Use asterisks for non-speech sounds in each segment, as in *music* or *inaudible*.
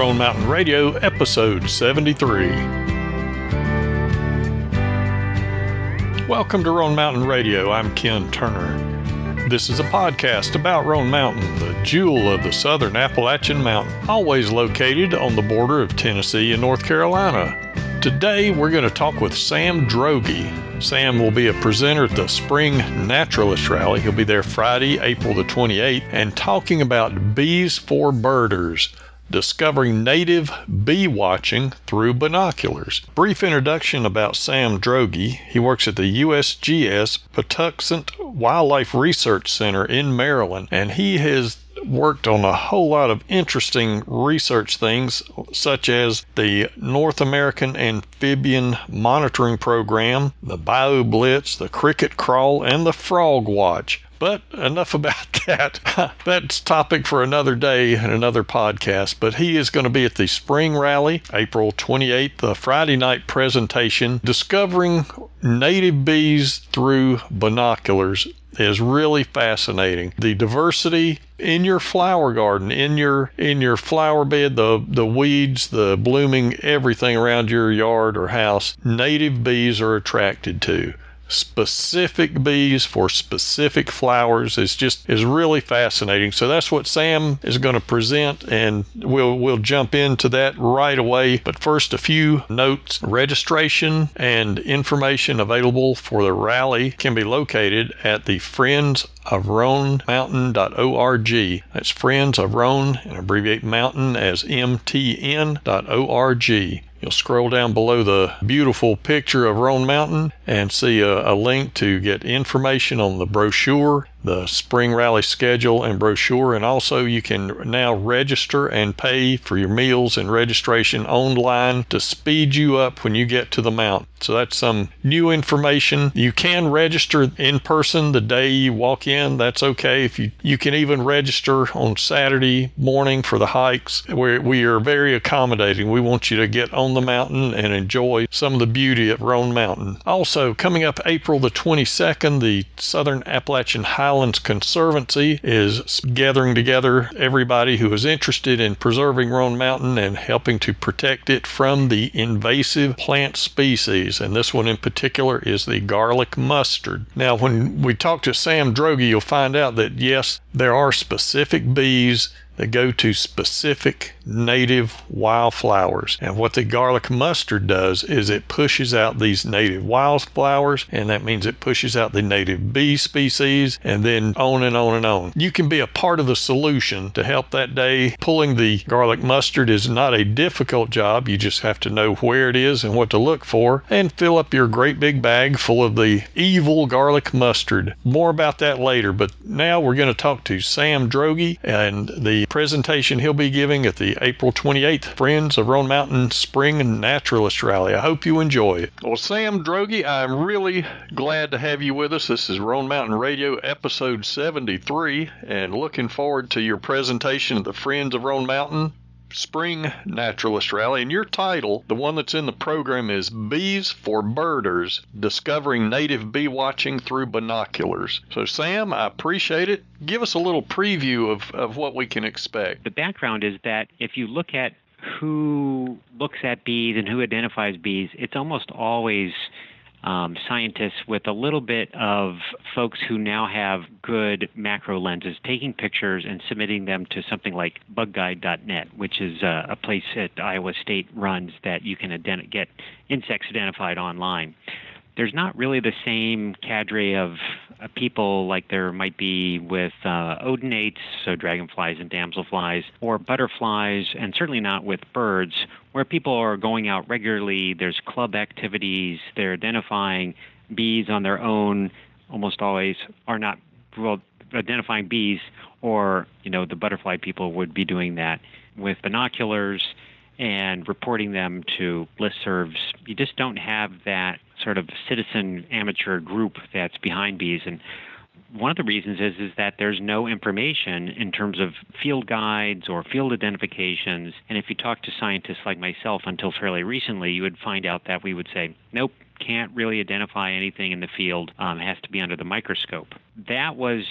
Roan Mountain Radio, episode 73. Welcome to Roan Mountain Radio. I'm Ken Turner. This is a podcast about Roan Mountain, the jewel of the southern Appalachian Mountain, always located on the border of Tennessee and North Carolina. Today, we're going to talk with Sam Droege. Sam will be a presenter at the Spring Naturalist Rally. He'll be there Friday, April the 28th, and talking about bees for birders discovering native bee watching through binoculars. Brief introduction about Sam Droege. He works at the USGS Patuxent Wildlife Research Center in Maryland, and he has worked on a whole lot of interesting research things, such as the North American Amphibian Monitoring Program, the BioBlitz, the Cricket Crawl, and the Frog Watch. But enough about *laughs* that. That's topic for another day and another podcast. But he is going to be at the spring rally, April 28th, the Friday night presentation, discovering native bees through binoculars is really fascinating. The diversity in your flower garden, in your in your flower bed, the the weeds, the blooming everything around your yard or house, native bees are attracted to specific bees for specific flowers is just is really fascinating. So that's what Sam is going to present and we'll we'll jump into that right away. But first a few notes. Registration and information available for the rally can be located at the Friends of Roan Mountain.org. That's Friends of Roan and abbreviate mountain as MTN.org. You'll scroll down below the beautiful picture of Roan Mountain and see a, a, link to get information on the brochure the spring rally schedule and brochure. And also, you can now register and pay for your meals and registration online to speed you up when you get to the mount. So, that's some new information. You can register in person the day you walk in. That's okay. If you, you can even register on Saturday morning for the hikes. We're, we are very accommodating. We want you to get on the mountain and enjoy some of the beauty at Roan Mountain. Also, coming up April the 22nd, the Southern Appalachian High Highlands Conservancy is gathering together everybody who is interested in preserving Roan Mountain and helping to protect it from the invasive plant species. And this one in particular is the garlic mustard. Now, when we talk to Sam Droege, you'll find out that yes, there are specific bees that go to specific native wildflowers. And what the garlic mustard does is it pushes out these native wildflowers, and that means it pushes out the native bee species, and then on and on and on. You can be a part of the solution to help that day. Pulling the garlic mustard is not a difficult job. You just have to know where it is and what to look for, and fill up your great big bag full of the evil garlic mustard. More about that later, but now we're going to talk to Sam Droege and the presentation he'll be giving at the April 28th Friends of Roan Mountain Spring Naturalist Rally. I hope you enjoy it. Well, Sam Droege, I'm really glad to have you with us. This is Roan Mountain Radio episode 73, and looking forward to your presentation at the Friends of Roan Mountain Spring Naturalist Rally, and your title, the one that's in the program, is Bees for Birders Discovering Native Bee Watching Through Binoculars. So, Sam, I appreciate it. Give us a little preview of, of what we can expect. The background is that if you look at who looks at bees and who identifies bees, it's almost always um, scientists with a little bit of folks who now have good macro lenses, taking pictures and submitting them to something like bugguide.net, which is uh, a place that Iowa State runs that you can get insects identified online there's not really the same cadre of uh, people like there might be with uh, odonates, so dragonflies and damselflies, or butterflies, and certainly not with birds, where people are going out regularly. There's club activities. They're identifying bees on their own. Almost always are not well identifying bees, or you know the butterfly people would be doing that with binoculars and reporting them to listservs. You just don't have that sort of citizen amateur group that's behind bees. And one of the reasons is is that there's no information in terms of field guides or field identifications. And if you talk to scientists like myself until fairly recently, you would find out that we would say, nope, can't really identify anything in the field. Um, has to be under the microscope. That was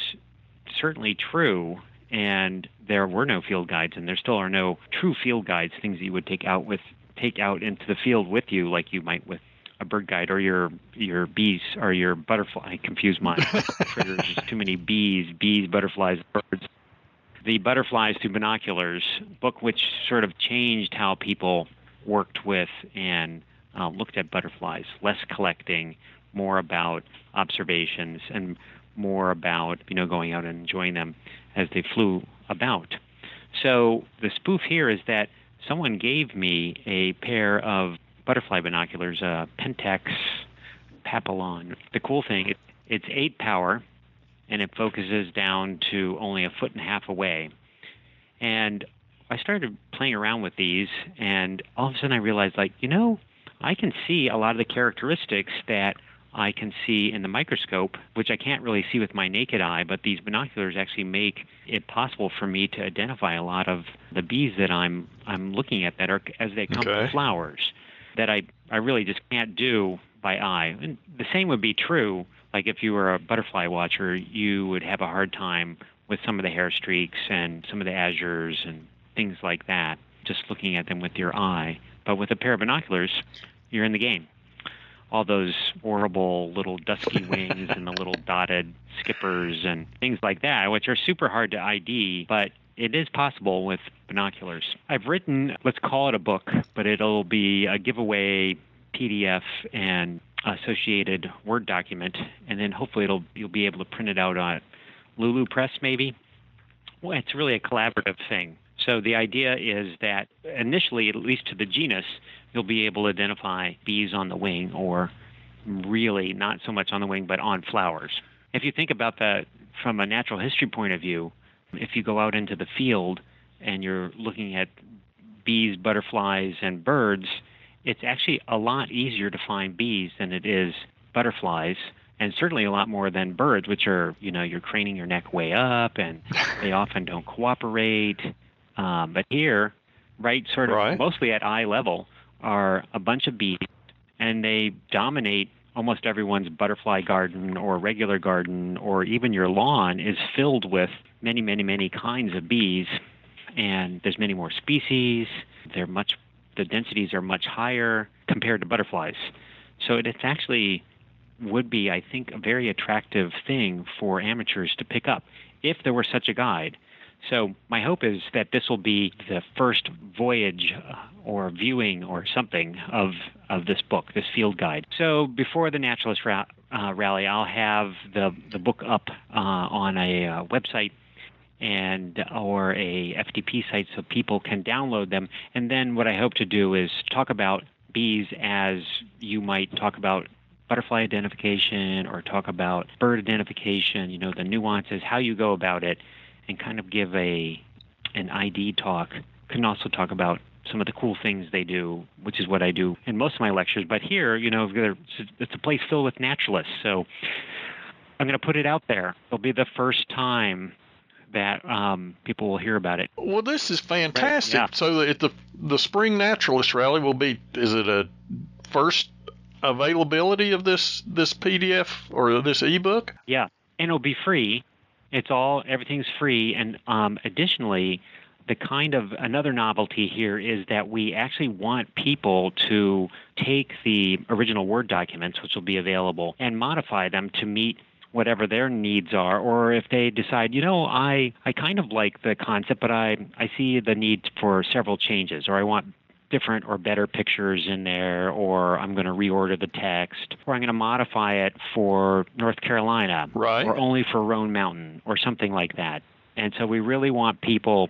certainly true and there were no field guides, and there still are no true field guides, things that you would take out with take out into the field with you, like you might with a bird guide or your your bees or your butterfly. I confuse mine. *laughs* There's just too many bees, bees, butterflies, birds. The Butterflies Through Binoculars book, which sort of changed how people worked with and uh, looked at butterflies, less collecting, more about observations, and more about you know going out and enjoying them as they flew about. So the spoof here is that someone gave me a pair of butterfly binoculars, uh, Pentax Papilio. The cool thing, it, it's eight power, and it focuses down to only a foot and a half away. And I started playing around with these, and all of a sudden I realized, like, you know, I can see a lot of the characteristics that I can see in the microscope, which I can't really see with my naked eye, but these binoculars actually make it possible for me to identify a lot of the bees that I'm I'm looking at that are as they come Okay. from flowers that I I really just can't do by eye. And the same would be true like if you were a butterfly watcher, you would have a hard time with some of the hairstreaks and some of the azures and things like that just looking at them with your eye. But with a pair of binoculars, you're in the game all those horrible little dusky *laughs* wings and the little dotted skippers and things like that, which are super hard to ID, but it is possible with binoculars. I've written, let's call it a book, but it'll be a giveaway PDF and associated Word document, and then hopefully it'll you'll be able to print it out on Lulu Press maybe. Well, it's really a collaborative thing. So the idea is that initially, at least to the genus, you'll be able to identify bees on the wing, or really not so much on the wing, but on flowers. If you think about that from a natural history point of view, if you go out into the field and you're looking at bees, butterflies, and birds, it's actually a lot easier to find bees than it is butterflies and certainly a lot more than birds, which are, you know, you're craning your neck way up and *laughs* they often don't cooperate. Um, but here, right, sort of Right. mostly at eye level, are a bunch of bees and they dominate almost everyone's butterfly garden or regular garden or even your lawn is filled with many, many, many kinds of bees. And there's many more species. They're much, the densities are much higher compared to butterflies. So it, it's actually would be, I think, a very attractive thing for amateurs to pick up if there were such a guide. So my hope is that this will be the first voyage uh, or viewing or something of of this book, this field guide. So before the Naturalist ra- uh, Rally, I'll have the the book up uh, on a uh, website and or a FTP site so people can download them. And then what I hope to do is talk about bees as you might talk about butterfly identification or talk about bird identification, you know, the nuances, how you go about it, and kind of give a an ID talk. Can also talk about some of the cool things they do, which is what I do in most of my lectures. But here, you know, it's a place filled with naturalists, so I'm going to put it out there. It'll be the first time that um, people will hear about it. Well, this is fantastic. yeah. So at the the spring naturalist rally will be is it a first availability of this this PDF or this ebook? Yeah, and it'll be free. It's all everything's free, and um, additionally, the kind of another novelty here is that we actually want people to take the original Word documents, which will be available, and modify them to meet whatever their needs are or if they decide you know i i kind of like the concept but i i see the need for several changes or i want different or better pictures in there, or I'm going to reorder the text, or I'm going to modify it for North Carolina, Right. or only for Roan Mountain, or something like that. And so we really want people,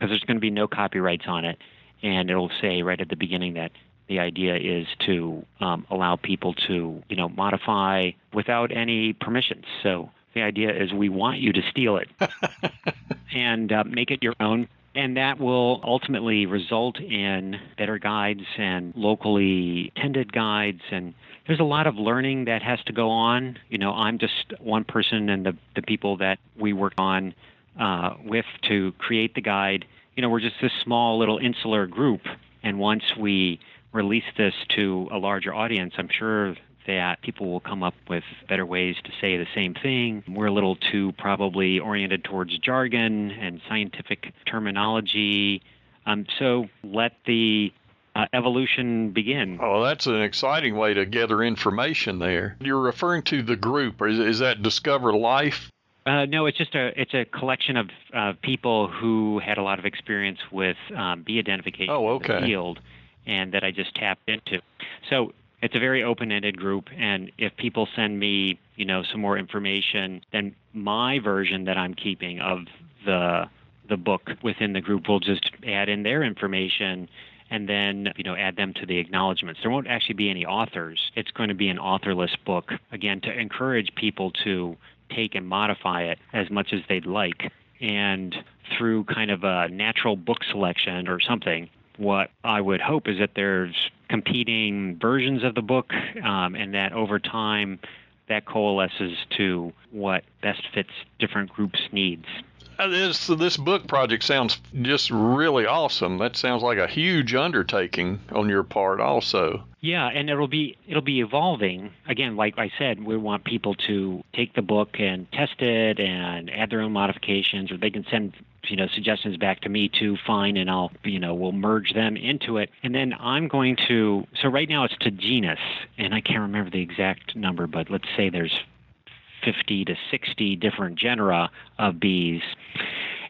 because there's going to be no copyrights on it, and it'll say right at the beginning that the idea is to um, allow people to, you know, modify without any permissions. So the idea is we want you to steal it *laughs* and uh, make it your own. And that will ultimately result in better guides and locally tended guides. And there's a lot of learning that has to go on. You know, I'm just one person, and the, the people that we work on uh, with to create the guide, you know, we're just this small little insular group. And once we release this to a larger audience, I'm sure that people will come up with better ways to say the same thing. We're a little too probably oriented towards jargon and scientific terminology. Um, so let the uh, evolution begin. Oh, that's an exciting way to gather information there. You're referring to the group. Is, is that Discover Life? Uh, no, it's just a it's a collection of uh, people who had a lot of experience with um, bee identification oh, okay. in the field, and that I just tapped into. So it's a very open-ended group, and if people send me, you know, some more information, then my version that I'm keeping of the the book within the group will just add in their information and then you know add them to the acknowledgments. There won't actually be any authors. It's going to be an authorless book again to encourage people to take and modify it as much as they'd like. And through kind of a natural book selection or something, what I would hope is that there's competing versions of the book, um, and that over time that coalesces to what best fits different groups' needs. Uh, this this book project sounds just really awesome. That sounds like a huge undertaking on your part, also. Yeah, and it'll be it'll be evolving. Again, like I said, we want people to take the book and test it and add their own modifications, or they can send you know suggestions back to me too. Fine, and I'll you know we'll merge them into it, and then I'm going to. So right now it's to genus, and I can't remember the exact number, but let's say there's 50 to 60 different genera of bees.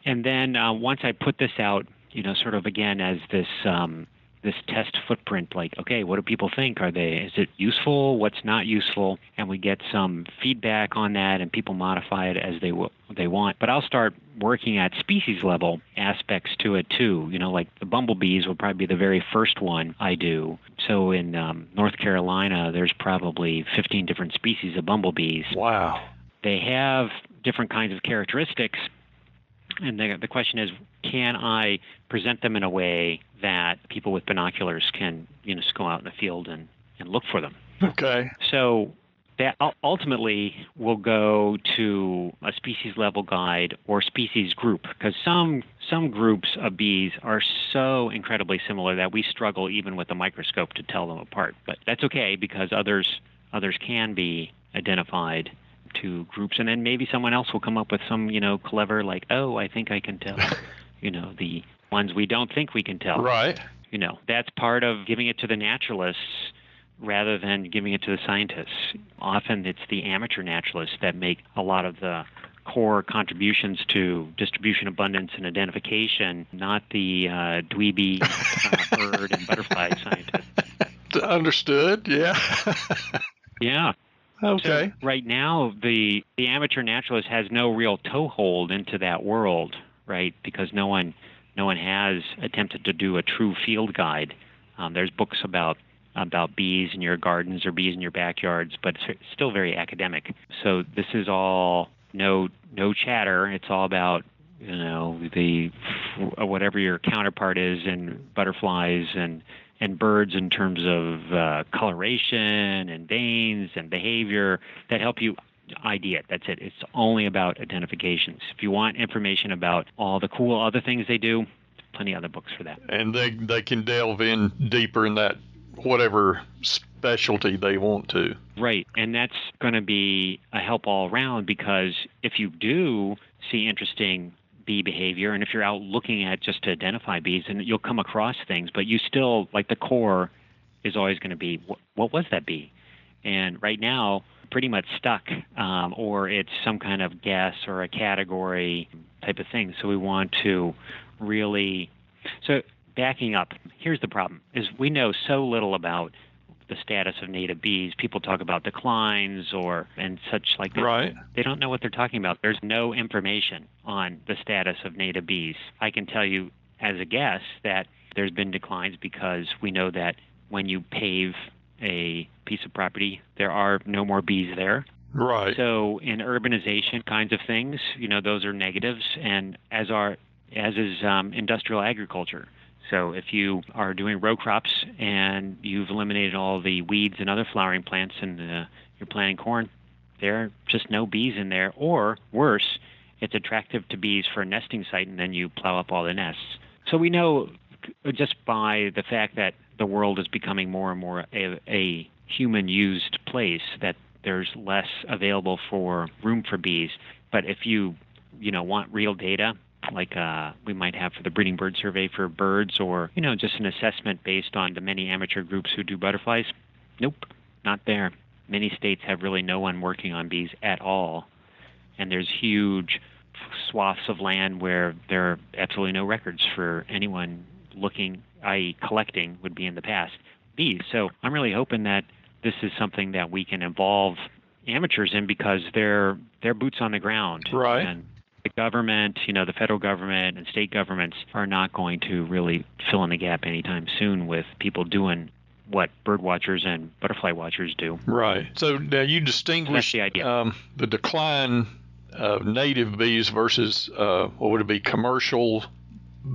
And then uh, once I put this out, you know, sort of again as this um, this test footprint, like, okay, what do people think? Are they is it useful? What's not useful? And we get some feedback on that, and people modify it as they w- they want. But I'll start working at species level aspects to it too. You know, like the bumblebees will probably be the very first one I do. So in um, North Carolina, there's probably 15 different species of bumblebees. Wow. They have different kinds of characteristics, and the, the question is, can I present them in a way that people with binoculars can, you know, go out in the field and, and look for them? Okay. So that ultimately will go to a species level guide or species group because some some groups of bees are so incredibly similar that we struggle even with a microscope to tell them apart but that's okay because others others can be identified to groups and then maybe someone else will come up with some you know clever like oh i think i can tell *laughs* you know the ones we don't think we can tell right you know that's part of giving it to the naturalists rather than giving it to the scientists. Often it's the amateur naturalists that make a lot of the core contributions to distribution, abundance, and identification, not the uh, dweeby uh, *laughs* bird and butterfly scientists. *laughs* Understood, yeah. yeah. Okay. So right now, the, the amateur naturalist has no real toehold into that world, right? Because no one no one has attempted to do a true field guide. Um, there's books about about bees in your gardens or bees in your backyards, but it's still very academic. So this is all no no chatter. It's all about you know the whatever your counterpart is in butterflies and and birds in terms of uh, coloration and veins and behavior that help you ID it. That's it. It's only about identifications. If you want information about all the cool other things they do, plenty of other books for that. And they they can delve in deeper in that whatever specialty they want to. Right. And that's going to be a help all around because if you do see interesting bee behavior and if you're out looking at just to identify bees and you'll come across things, but you still, like the core is always going to be what, was that bee? And right now, pretty much stuck, um, or it's some kind of guess or a category type of thing. So we want to really. So backing up, here's the problem: is we know so little about the status of native bees. People talk about declines or and such like that. Right. They don't know what they're talking about. There's no information on the status of native bees. I can tell you as a guess that there's been declines because we know that when you pave a piece of property, there are no more bees there. Right. So in urbanization kinds of things, you know, those are negatives, and as are as is um, industrial agriculture. So if you are doing row crops and you've eliminated all the weeds and other flowering plants and uh, you're planting corn, there are just no bees in there. Or worse, it's attractive to bees for a nesting site and then you plow up all the nests. So we know just by the fact that the world is becoming more and more a, a human used place that there's less available for room for bees. But if you you know want real data, like uh, we might have for the breeding bird survey for birds, or you know just an assessment based on the many amateur groups who do butterflies, nope, not there. Many states have really no one working on bees at all, and there's huge swaths of land where there are absolutely no records for anyone looking, i.e., collecting would be in the past bees. So I'm really hoping that this is something that we can involve amateurs in because they're they're boots on the ground. Right. And the government, you know, the federal government and state governments are not going to really fill in the gap anytime soon with people doing what bird watchers and butterfly watchers do. Right. So now you distinguish the, idea. Um, the decline of native bees versus uh, what would it be commercial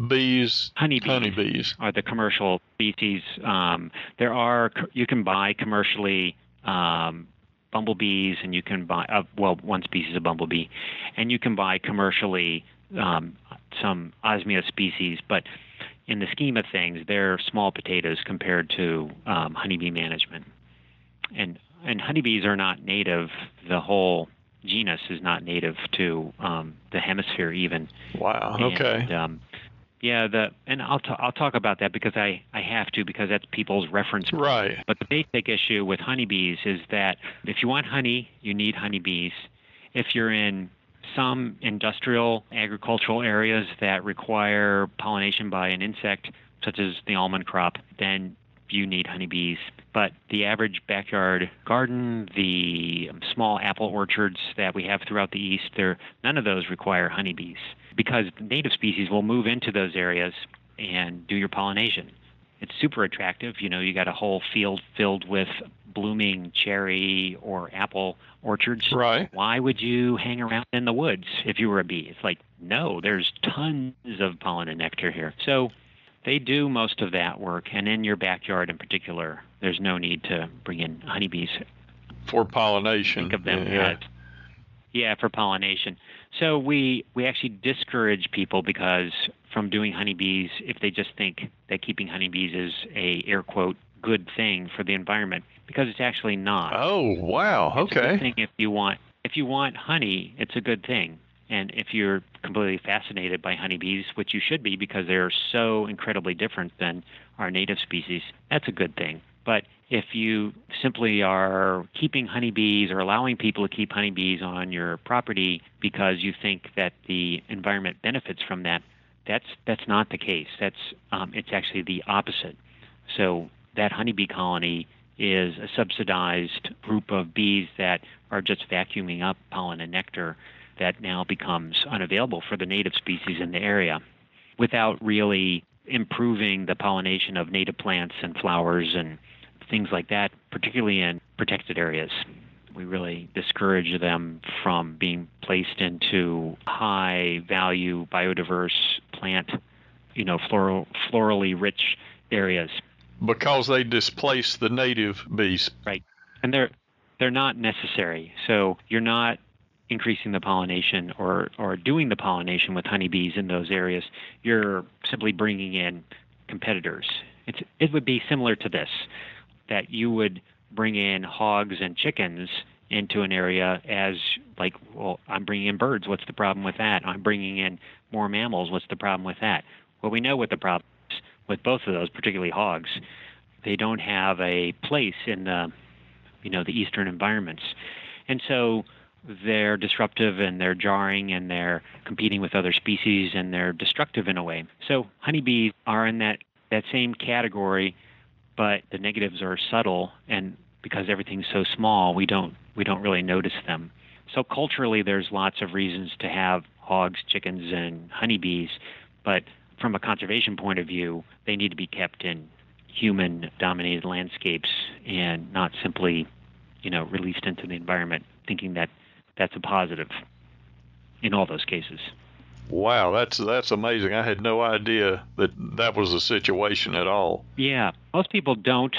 bees, honeybees, honeybees are the commercial species. Um, there are you can buy commercially um, bumblebees, and you can buy uh, well one species of bumblebee, and you can buy commercially um, some osmia species, but in the scheme of things, they're small potatoes compared to um, honeybee management. And and honeybees are not native. The whole genus is not native to um, the hemisphere even. Wow. Okay. Um, yeah, the and I'll t- I'll talk about that because I I have to because that's people's reference. Point. Right. But the basic issue with honeybees is that if you want honey, you need honeybees. If you're in some industrial agricultural areas that require pollination by an insect, such as the almond crop, then you need honeybees. But the average backyard garden, the small apple orchards that we have throughout the East, there none of those require honeybees because native species will move into those areas and do your pollination. It's super attractive. You know, you got a whole field filled with blooming cherry or apple orchards. Right. Why would you hang around in the woods if you were a bee? It's like, no, there's tons of pollen and nectar here. So they do most of that work. And in your backyard in particular, there's no need to bring in honeybees. For pollination. Think of them yeah. Yeah, for pollination. So we, we actually discourage people because from doing honeybees if they just think that keeping honeybees is a air quote good thing for the environment because it's actually not. Oh wow! It's Okay. good thing if you want if you want honey, it's a good thing. And if you're completely fascinated by honeybees, which you should be because they're so incredibly different than our native species, that's a good thing. But if you simply are keeping honeybees or allowing people to keep honeybees on your property because you think that the environment benefits from that, that's that's not the case. That's um, it's actually the opposite. So that honeybee colony is a subsidized group of bees that are just vacuuming up pollen and nectar that now becomes unavailable for the native species in the area without really improving the pollination of native plants and flowers and things like that, particularly in protected areas. We really discourage them from being placed into high value biodiverse plant, you know, floral, florally rich areas. Because they displace the native bees. Right. And they're they're not necessary. So you're not increasing the pollination or, or doing the pollination with honeybees in those areas. You're simply bringing in competitors. It's, it would be similar to this that you would bring in hogs and chickens into an area as like well i'm bringing in birds what's the problem with that? I'm bringing in more mammals what's the problem with that? Well we know what the problem is with both of those particularly hogs. They don't have a place in the you know the eastern environments. And so they're disruptive and they're jarring and they're competing with other species and they're destructive in a way. So honeybees are in that that same category but the negatives are subtle and because everything's so small we don't we don't really notice them. So culturally there's lots of reasons to have hogs chickens and honeybees but from a conservation point of view they need to be kept in human dominated landscapes and not simply you know released into the environment thinking that that's a positive in all those cases Wow, that's that's amazing. I had no idea that that was the situation at all. Yeah, most people don't.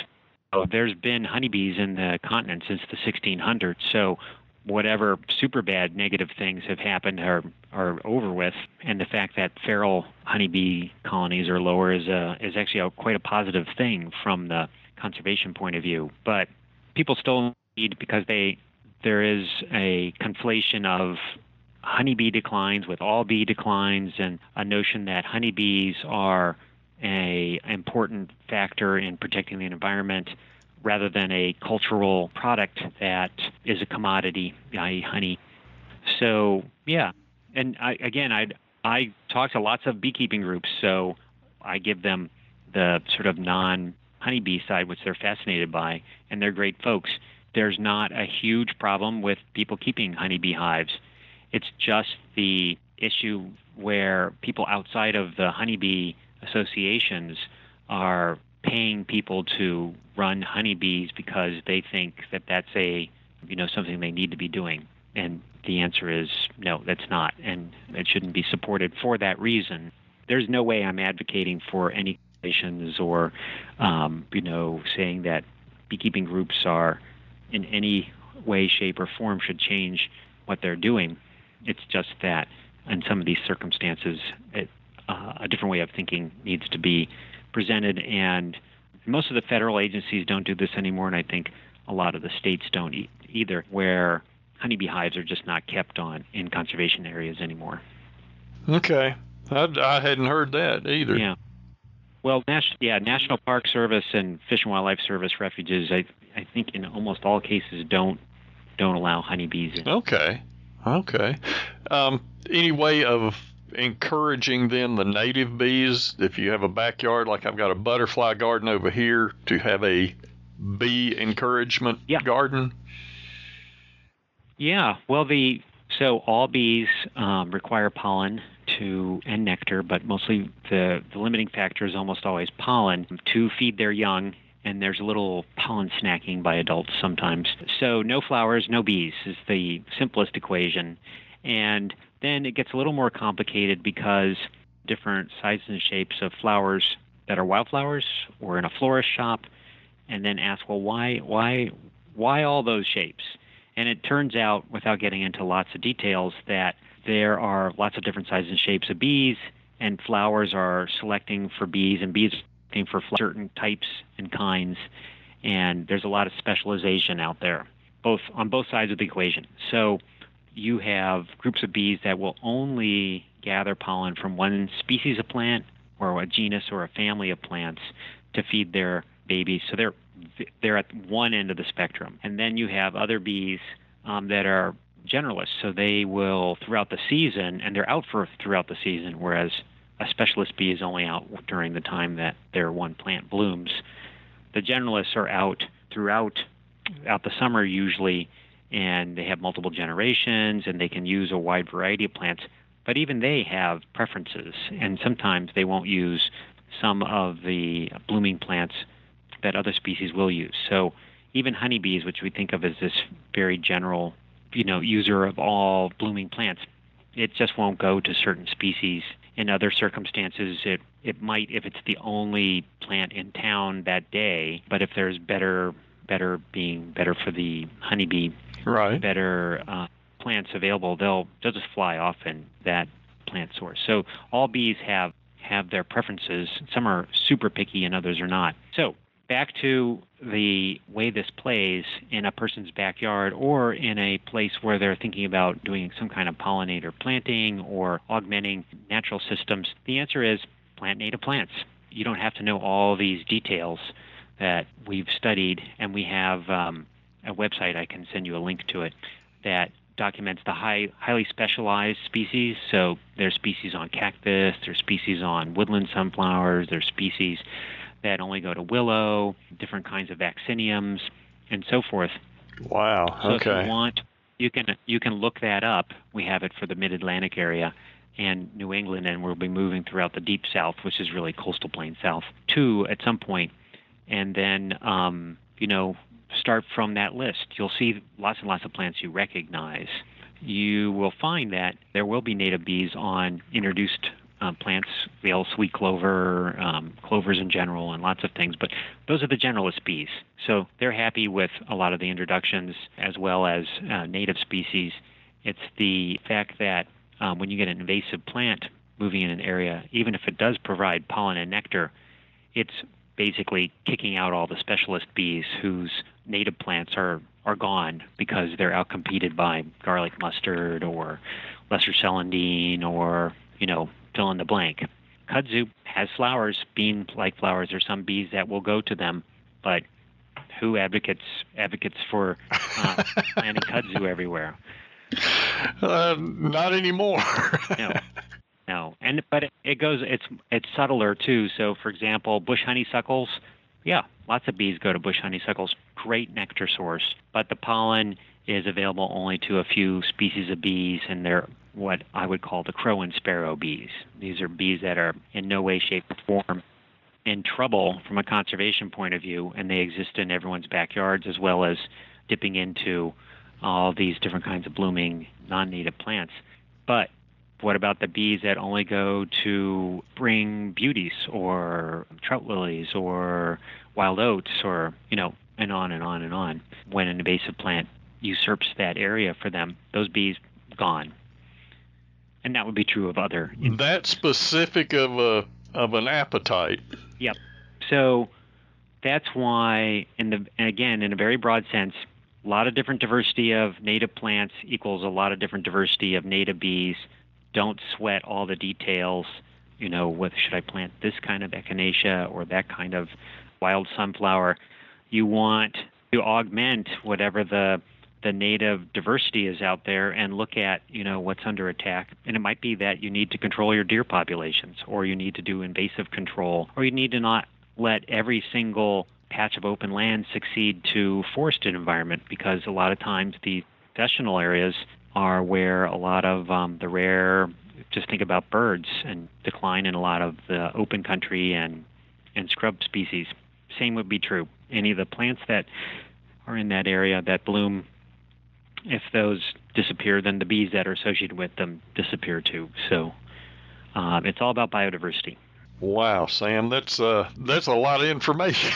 Oh, There's been honeybees in the continent since the 1600s, so whatever super bad negative things have happened are are over with, and the fact that feral honeybee colonies are lower is a is actually a, quite a positive thing from the conservation point of view. But people still need because they there is a conflation of honeybee declines with all bee declines and a notion that honeybees are a important factor in protecting the environment rather than a cultural product that is a commodity, i.e., honey. So yeah, and I, again, I I talk to lots of beekeeping groups, so I give them the sort of non honeybee side, which they're fascinated by, and they're great folks. There's not a huge problem with people keeping honeybee hives. It's just the issue where people outside of the honeybee associations are paying people to run honeybees because they think that that's a you know something they need to be doing. And the answer is no that's not. And it shouldn't be supported for that reason. There's no way i'm advocating for any regulations or um, you know saying that beekeeping groups are in any way shape or form should change what they're doing it's just that in some of these circumstances it, uh, a different way of thinking needs to be presented. And most of the federal agencies don't do this anymore, and I think a lot of the states don't e- either, where honeybee hives are just not kept on in conservation areas anymore. Okay, I, I hadn't heard that either. Yeah. Well, Nas- yeah, National Park Service and Fish and Wildlife Service refuges, I I think in almost all cases don't don't allow honeybees in. Okay, okay. Um, any way of encouraging then the native bees if you have a backyard like I've got a butterfly garden over here to have a bee encouragement yeah. garden? Yeah, well the so all bees um, require pollen to and nectar, but mostly the, the limiting factor is almost always pollen to feed their young and there's a little pollen snacking by adults sometimes. So no flowers, no bees is the simplest equation. And then it gets a little more complicated because different sizes and shapes of flowers that are wildflowers or in a florist shop, and then ask, well, why, why, why all those shapes? And it turns out, without getting into lots of details, that there are lots of different sizes and shapes of bees, and flowers are selecting for bees, and bees for certain types and kinds, and there's a lot of specialization out there, both on both sides of the equation. So you have groups of bees that will only gather pollen from one species of plant or a genus or a family of plants to feed their babies. So they're they're at one end of the spectrum, and then you have other bees um, that are generalists. So they will throughout the season, and they're out for throughout the season, whereas a specialist bee is only out during the time that their one plant blooms. The generalists are out throughout out the summer usually and they have multiple generations and they can use a wide variety of plants. But even they have preferences, and sometimes they won't use some of the blooming plants that other species will use. So even honeybees, which we think of as this very general, you know, user of all blooming plants, it just won't go to certain species. In other circumstances, it it might if it's the only plant in town that day. But if there's better better being better for the honeybee right. better uh, plants available, they'll they'll just fly off in that plant source. So all bees have have their preferences. Some are super picky and others are not. So back to the way this plays in a person's backyard or in a place where they're thinking about doing some kind of pollinator planting or augmenting natural systems, the answer is plant native plants. You don't have to know all these details that we've studied, and we have um, a website, I can send you a link to it, that documents the high, highly specialized species. So there's species on cactus, there's species on woodland sunflowers, there's species that only go to willow, different kinds of vacciniums, and so forth. Wow. So okay. if you want, you can you can look that up. We have it for the Mid-Atlantic area and New England, and we'll be moving throughout the Deep South, which is really coastal plain South, too, at some point. And then, um, you know, start from that list. You'll see lots and lots of plants you recognize. You will find that there will be native bees on introduced uh, plants, Vail sweet clover, um, clovers in general, and lots of things. But those are the generalist bees. So they're happy with a lot of the introductions as well as uh, native species. It's the fact that um, when you get an invasive plant moving in an area, even if it does provide pollen and nectar, it's basically kicking out all the specialist bees whose native plants are are gone because they're outcompeted by garlic mustard or lesser celandine or you know fill in the blank. Kudzu has flowers, bean-like flowers. or some bees that will go to them, but who advocates advocates for uh, *laughs* planting kudzu everywhere? Uh, not anymore. no, *laughs* no, and but it, it goes. It's it's subtler too. So, for example, bush honeysuckles. Yeah, lots of bees go to bush honeysuckles. Great nectar source, but the pollen is available only to a few species of bees, and they're what I would call the crow and sparrow bees. These are bees that are in no way, shape, or form in trouble from a conservation point of view, and they exist in everyone's backyards as well as dipping into all these different kinds of blooming non-native plants. But what about the bees that only go to spring beauties or trout lilies or wild oats or, you know, and on and on and on? When an invasive plant usurps that area for them, those bees gone. And that would be true of other. That specific of a of an appetite. Yep. So that's why, in the and again, in a very broad sense, a lot of different diversity of native plants equals a lot of different diversity of native bees. Don't sweat all the details. You know, whether should I plant this kind of echinacea or that kind of wild sunflower? You want to augment whatever the the native diversity is out there and look at you know what's under attack. And it might be that you need to control your deer populations or you need to do invasive control or you need to not let every single patch of open land succeed to forested environment because a lot of times the vegetal areas are where a lot of um, the rare just think about birds and decline in a lot of the open country and and scrub species. Same would be true. Any of the plants that are in that area that bloom if those disappear, then the bees that are associated with them disappear too. So uh, it's all about biodiversity. Wow, Sam, that's uh, that's a lot of information.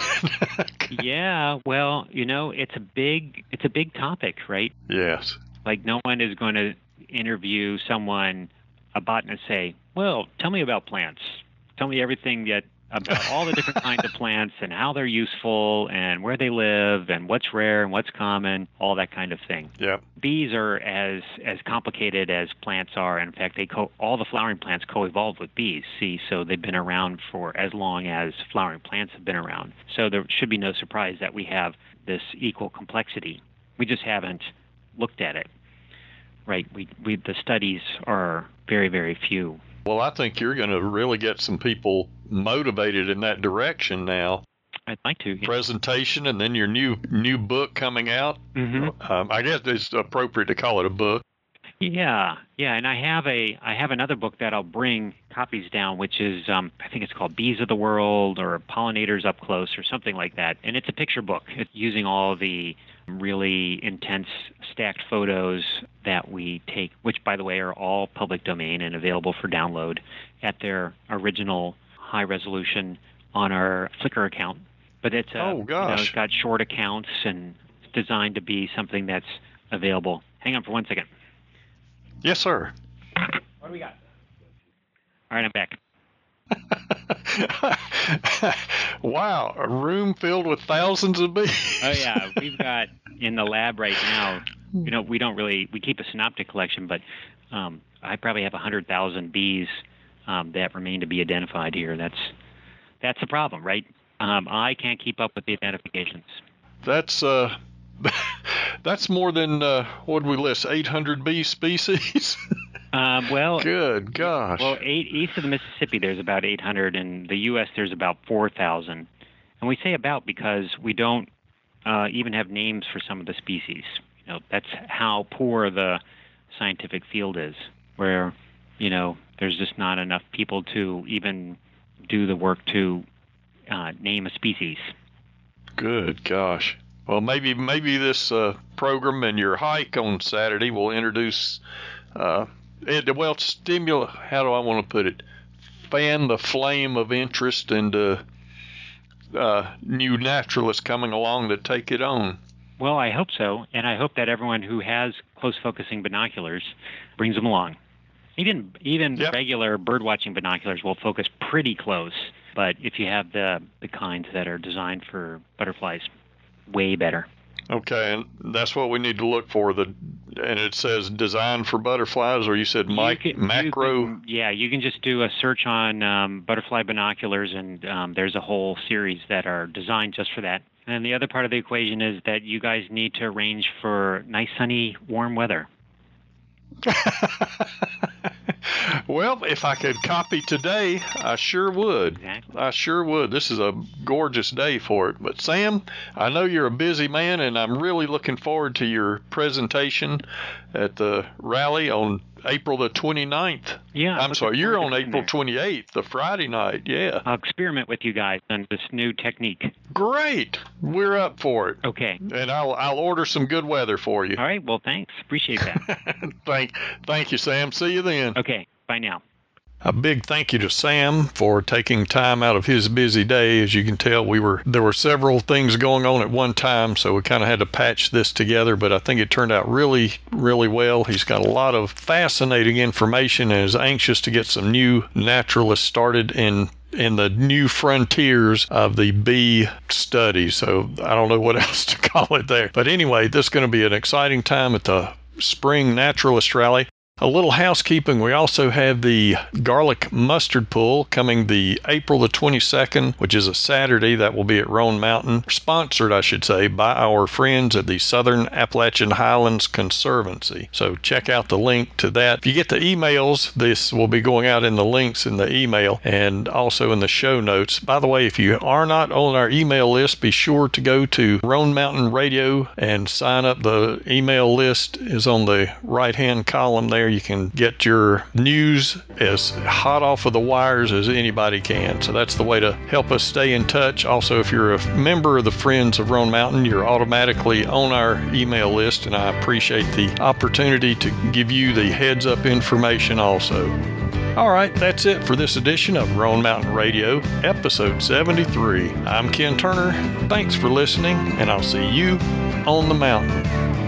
*laughs* yeah, well, you know, it's a big it's a big topic, right? Yes. Like no one is going to interview someone, a botanist, say, "Well, tell me about plants. Tell me everything that about all the different kinds of plants and how they're useful and where they live and what's rare and what's common, all that kind of thing. Yeah. Bees are as as complicated as plants are. In fact, they co- all the flowering plants co-evolved with bees. See, so they've been around for as long as flowering plants have been around. So there should be no surprise that we have this equal complexity. We just haven't looked at it. Right? We we the studies are very very few well, I think you're going to really get some people motivated in that direction now. I'd like to. Yeah. Presentation and then your new new book coming out. Mm-hmm. Um, I guess it's appropriate to call it a book. Yeah, yeah, and I have a I have another book that I'll bring copies down, which is um, I think it's called Bees of the World or Pollinators Up Close or something like that, and it's a picture book. It's using all the really intense stacked photos that we take, which, by the way, are all public domain and available for download at their original high resolution on our Flickr account. But it's a, oh, gosh. You know, it's got short accounts and it's designed to be something that's available. Hang on for one second. Yes, sir. What do we got? All right, I'm back. *laughs* wow, a room filled with thousands of bees. oh yeah, we've got in the lab right now. You know, we don't really we keep a synoptic collection, but um, I probably have a hundred thousand bees um, that remain to be identified here. That's that's the problem, right? Um, I can't keep up with the identifications. That's uh, *laughs* that's more than uh, what we list 800 bee species. Um, *laughs* well, good gosh. Well, eight, east of the Mississippi, there's about 800. and the U.S., there's about 4,000. And we say about because we don't uh, even have names for some of the species. You know, that's how poor the scientific field is, where you know there's just not enough people to even do the work to uh, name a species. Good gosh. Well, maybe maybe this uh, program and your hike on Saturday will introduce uh, it, well, stimulate. How do I want to put it? Fan the flame of interest into uh, new naturalists coming along to take it on. Well, I hope so, and I hope that everyone who has close focusing binoculars brings them along. Even even yep. regular bird watching binoculars will focus pretty close, but if you have the the kinds that are designed for butterflies, way better. Okay, and that's what we need to look for. The and it says designed for butterflies, or you said mic, You can- macro. you can- yeah, you can just do a search on um, butterfly binoculars, and um, there's a whole series that are designed just for that. And the other part of the equation is that you guys need to arrange for nice, sunny, warm weather. *laughs* *laughs* well, if I could copy today, I sure would. Exactly. I sure would. This is a gorgeous day for it. But Sam, I know you're a busy man, and I'm really looking forward to your presentation at the rally on April the 29th. Yeah. I'm sorry, you're on April 28th, the Friday night. Yeah. I'll experiment with you guys on this new technique. Great. We're up for it. Okay. And I'll I'll order some good weather for you. All right. Well, thanks. Appreciate that. *laughs* thank thank you, Sam. See you then. okay. Bye now. A big thank you to Sam for taking time out of his busy day. As you can tell, we were there were several things going on at one time, so we kind of had to patch this together, but I think it turned out really really well. He's got a lot of fascinating information and is anxious to get some new naturalists started in in the new frontiers of the bee study. So I don't know what *laughs* else to call it there. But anyway, this is going to be an exciting time at the Spring Naturalist Rally. A little housekeeping. We also have the garlic mustard pull coming the April the 22nd, which is a Saturday. That will be at Roan Mountain, sponsored, I should say, by our friends at the Southern Appalachian Highlands Conservancy. So check out the link to that. If you get the emails, this will be going out in the links in the email and also in the show notes. By the way, if you are not on our email list, be sure to go to Roan Mountain Radio and sign up. The email list is on the right hand column there you can get your news as hot off of the wires as anybody can. So that's the way to help us stay in touch. Also, if you're a member of the Friends of Roan Mountain, you're automatically on our email list, and I appreciate the opportunity to give you the heads up information also. All right, that's it for this edition of Roan Mountain Radio, episode 73. I'm Ken Turner. Thanks for listening, and I'll see you on the mountain.